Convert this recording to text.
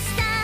した。